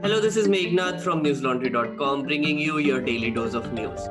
Hello, this is Meghnad from newslaundry.com bringing you your daily dose of news.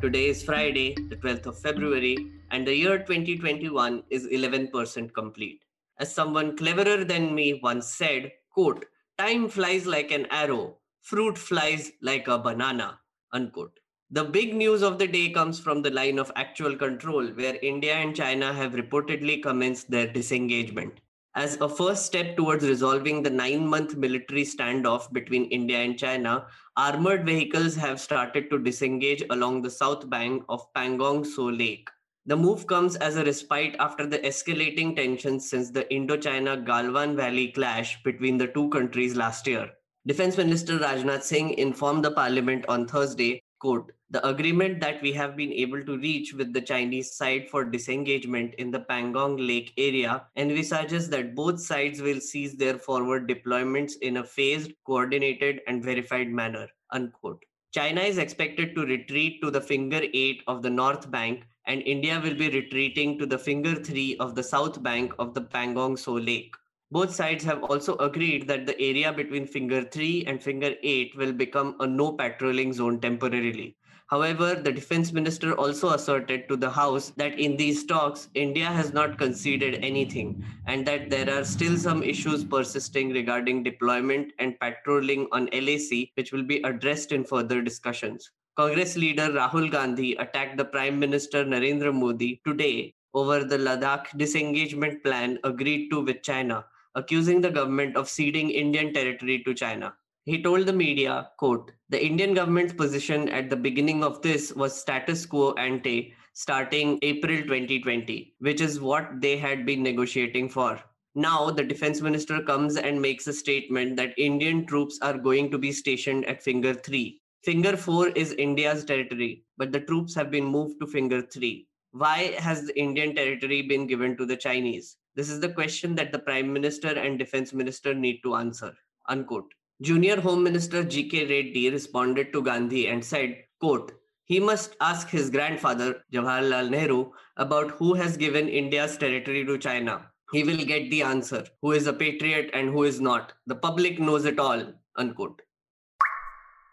Today is Friday, the 12th of February, and the year 2021 is 11% complete. As someone cleverer than me once said, quote, time flies like an arrow, fruit flies like a banana, unquote. The big news of the day comes from the line of actual control, where India and China have reportedly commenced their disengagement. As a first step towards resolving the nine month military standoff between India and China, armored vehicles have started to disengage along the south bank of Pangong Tso Lake. The move comes as a respite after the escalating tensions since the Indo-China Galwan Valley clash between the two countries last year. Defense Minister Rajnath Singh informed the parliament on Thursday quote, the agreement that we have been able to reach with the Chinese side for disengagement in the Pangong Lake area envisages that both sides will cease their forward deployments in a phased, coordinated, and verified manner. Unquote. China is expected to retreat to the finger 8 of the North Bank, and India will be retreating to the finger 3 of the South Bank of the Pangong Tso Lake. Both sides have also agreed that the area between finger 3 and finger 8 will become a no patrolling zone temporarily. However, the defense minister also asserted to the House that in these talks, India has not conceded anything and that there are still some issues persisting regarding deployment and patrolling on LAC, which will be addressed in further discussions. Congress leader Rahul Gandhi attacked the Prime Minister Narendra Modi today over the Ladakh disengagement plan agreed to with China accusing the government of ceding Indian territory to China. He told the media, quote, the Indian government's position at the beginning of this was status quo ante starting April 2020, which is what they had been negotiating for. Now, the defense minister comes and makes a statement that Indian troops are going to be stationed at Finger 3. Finger 4 is India's territory, but the troops have been moved to Finger 3. Why has the Indian territory been given to the Chinese? This is the question that the Prime Minister and Defense Minister need to answer. Unquote. Junior Home Minister G.K. Reddy responded to Gandhi and said, quote, he must ask his grandfather, Jawaharlal Nehru, about who has given India's territory to China. He will get the answer who is a patriot and who is not. The public knows it all. Unquote.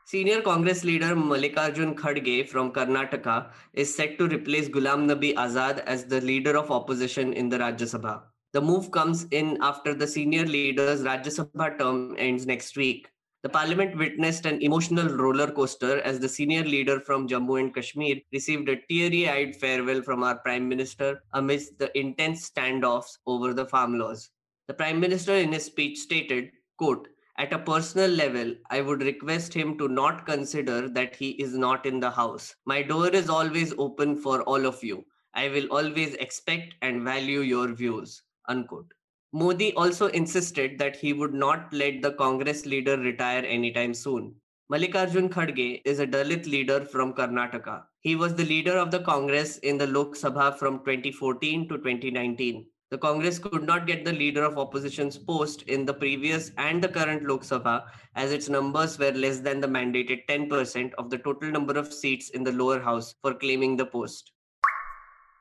Senior Congress leader Mallikarjun Kharge from Karnataka is set to replace Ghulam Nabi Azad as the leader of opposition in the Rajya Sabha. The move comes in after the senior leader's Rajya Sabha term ends next week. The parliament witnessed an emotional roller coaster as the senior leader from Jammu and Kashmir received a teary eyed farewell from our prime minister amidst the intense standoffs over the farm laws. The prime minister, in his speech, stated, quote, at a personal level, I would request him to not consider that he is not in the house. My door is always open for all of you. I will always expect and value your views unquote. Modi also insisted that he would not let the Congress leader retire anytime soon. Mallikarjun Kharge is a Dalit leader from Karnataka. He was the leader of the Congress in the Lok Sabha from 2014 to 2019. The Congress could not get the leader of opposition's post in the previous and the current Lok Sabha as its numbers were less than the mandated 10% of the total number of seats in the lower house for claiming the post.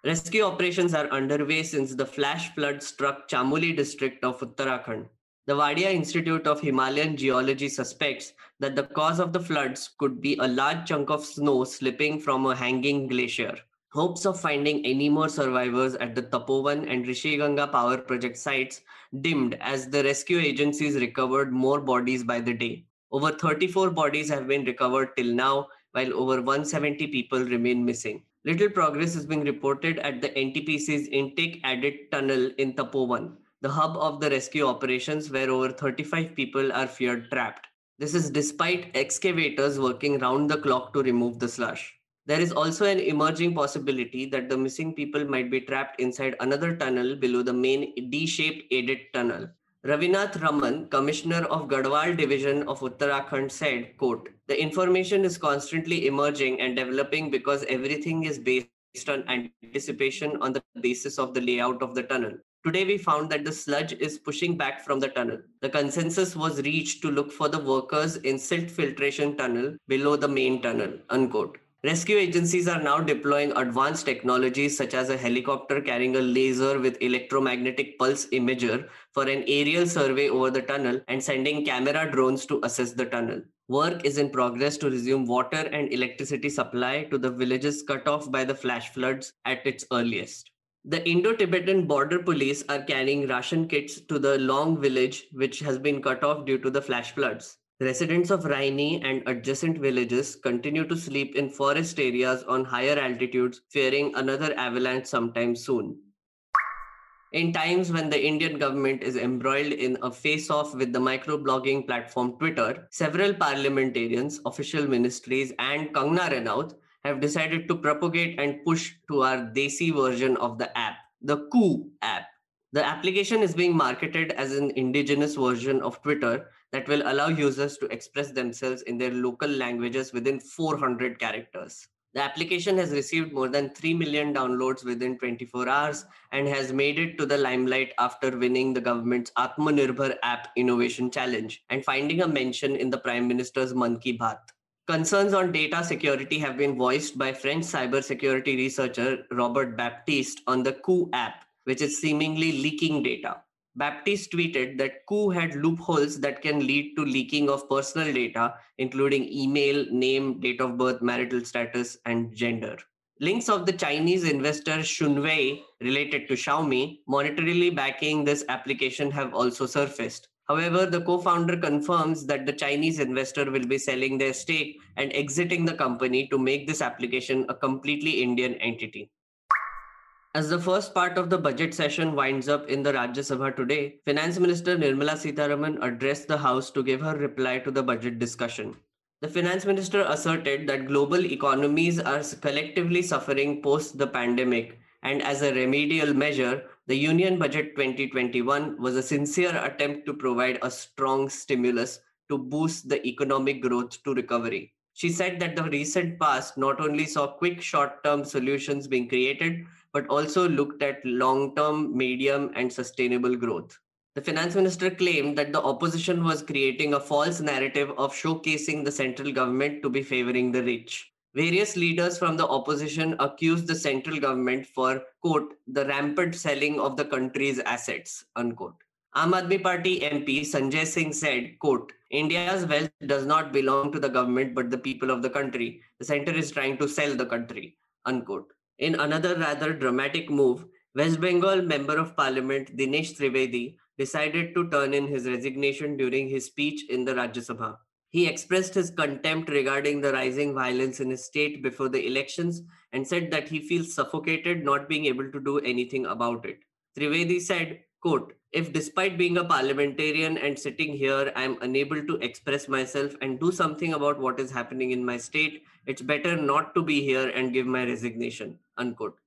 Rescue operations are underway since the flash flood struck Chamoli district of Uttarakhand. The Wadia Institute of Himalayan Geology suspects that the cause of the floods could be a large chunk of snow slipping from a hanging glacier. Hopes of finding any more survivors at the Tapovan and Rishiganga power project sites dimmed as the rescue agencies recovered more bodies by the day. Over 34 bodies have been recovered till now, while over 170 people remain missing. Little progress is being reported at the NTPC's intake adit tunnel in Tapovan, the hub of the rescue operations where over 35 people are feared trapped. This is despite excavators working round the clock to remove the slush. There is also an emerging possibility that the missing people might be trapped inside another tunnel below the main D-shaped adit tunnel. Ravinath Raman, Commissioner of Garhwal Division of Uttarakhand said, quote, the information is constantly emerging and developing because everything is based on anticipation on the basis of the layout of the tunnel. Today, we found that the sludge is pushing back from the tunnel. The consensus was reached to look for the workers in silt filtration tunnel below the main tunnel, unquote. Rescue agencies are now deploying advanced technologies such as a helicopter carrying a laser with electromagnetic pulse imager for an aerial survey over the tunnel and sending camera drones to assess the tunnel. Work is in progress to resume water and electricity supply to the villages cut off by the flash floods at its earliest. The Indo Tibetan border police are carrying ration kits to the Long village, which has been cut off due to the flash floods. Residents of Raini and adjacent villages continue to sleep in forest areas on higher altitudes, fearing another avalanche sometime soon. In times when the Indian government is embroiled in a face off with the microblogging platform Twitter, several parliamentarians, official ministries, and Kangana Ranaut have decided to propagate and push to our Desi version of the app, the Koo app. The application is being marketed as an indigenous version of Twitter that will allow users to express themselves in their local languages within 400 characters. The application has received more than 3 million downloads within 24 hours and has made it to the limelight after winning the government's Atmanirbhar App Innovation Challenge and finding a mention in the Prime Minister's Mann Ki Baat. Concerns on data security have been voiced by French cybersecurity researcher Robert Baptiste on the Koo app, which is seemingly leaking data. Baptiste tweeted that Koo had loopholes that can lead to leaking of personal data, including email, name, date of birth, marital status, and gender. Links of the Chinese investor Shunwei related to Xiaomi monetarily backing this application have also surfaced. However, the co founder confirms that the Chinese investor will be selling their stake and exiting the company to make this application a completely Indian entity. As the first part of the budget session winds up in the Rajya Sabha today, Finance Minister Nirmala Sitharaman addressed the House to give her reply to the budget discussion. The Finance Minister asserted that global economies are collectively suffering post the pandemic, and as a remedial measure, the Union Budget 2021 was a sincere attempt to provide a strong stimulus to boost the economic growth to recovery. She said that the recent past not only saw quick short term solutions being created, but also looked at long term, medium, and sustainable growth. The finance minister claimed that the opposition was creating a false narrative of showcasing the central government to be favoring the rich. Various leaders from the opposition accused the central government for, quote, the rampant selling of the country's assets, unquote. Aam Aadmi Party MP Sanjay Singh said, quote, India's wealth does not belong to the government but the people of the country. The center is trying to sell the country, unquote. In another rather dramatic move, West Bengal Member of Parliament Dinesh Trivedi decided to turn in his resignation during his speech in the Rajya Sabha. He expressed his contempt regarding the rising violence in his state before the elections and said that he feels suffocated not being able to do anything about it. Trivedi said, quote, if despite being a parliamentarian and sitting here, I am unable to express myself and do something about what is happening in my state, it's better not to be here and give my resignation. Unquote.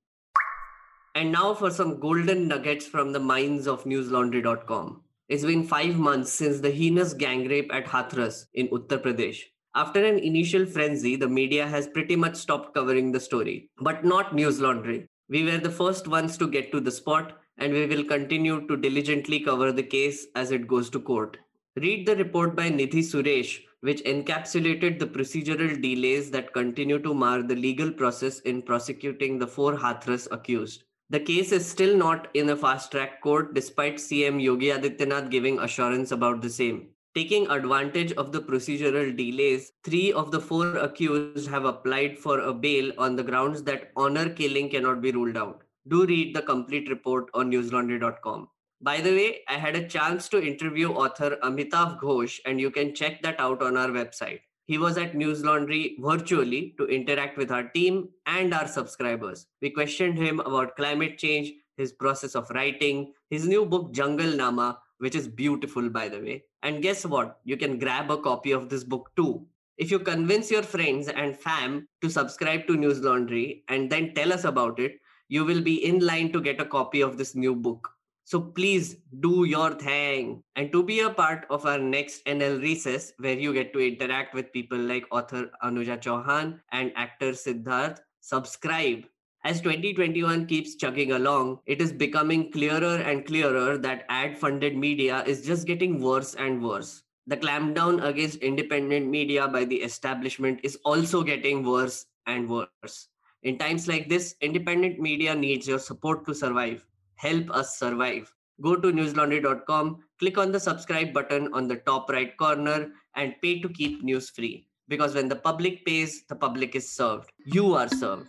And now for some golden nuggets from the minds of newslaundry.com. It's been five months since the heinous gang rape at Hathras in Uttar Pradesh. After an initial frenzy, the media has pretty much stopped covering the story, but not News Laundry. We were the first ones to get to the spot, and we will continue to diligently cover the case as it goes to court. Read the report by Nidhi Suresh, which encapsulated the procedural delays that continue to mar the legal process in prosecuting the four Hathras accused. The case is still not in a fast track court despite CM Yogi Adityanath giving assurance about the same. Taking advantage of the procedural delays, three of the four accused have applied for a bail on the grounds that honor killing cannot be ruled out. Do read the complete report on newslaundry.com. By the way, I had a chance to interview author Amitav Ghosh, and you can check that out on our website. He was at News Laundry virtually to interact with our team and our subscribers. We questioned him about climate change, his process of writing, his new book Jungle Nama, which is beautiful, by the way. And guess what? You can grab a copy of this book too. If you convince your friends and fam to subscribe to News Laundry and then tell us about it, you will be in line to get a copy of this new book. So please do your thing. And to be a part of our next NL recess, where you get to interact with people like author Anuja Chauhan and actor Siddharth, subscribe. As 2021 keeps chugging along, it is becoming clearer and clearer that ad funded media is just getting worse and worse. The clampdown against independent media by the establishment is also getting worse and worse. In times like this, independent media needs your support to survive. Help us survive. Go to newslaundry.com, click on the subscribe button on the top right corner, and pay to keep news free. Because when the public pays, the public is served. You are served.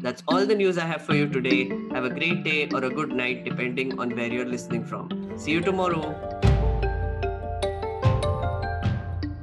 That's all the news I have for you today. Have a great day or a good night, depending on where you're listening from. See you tomorrow.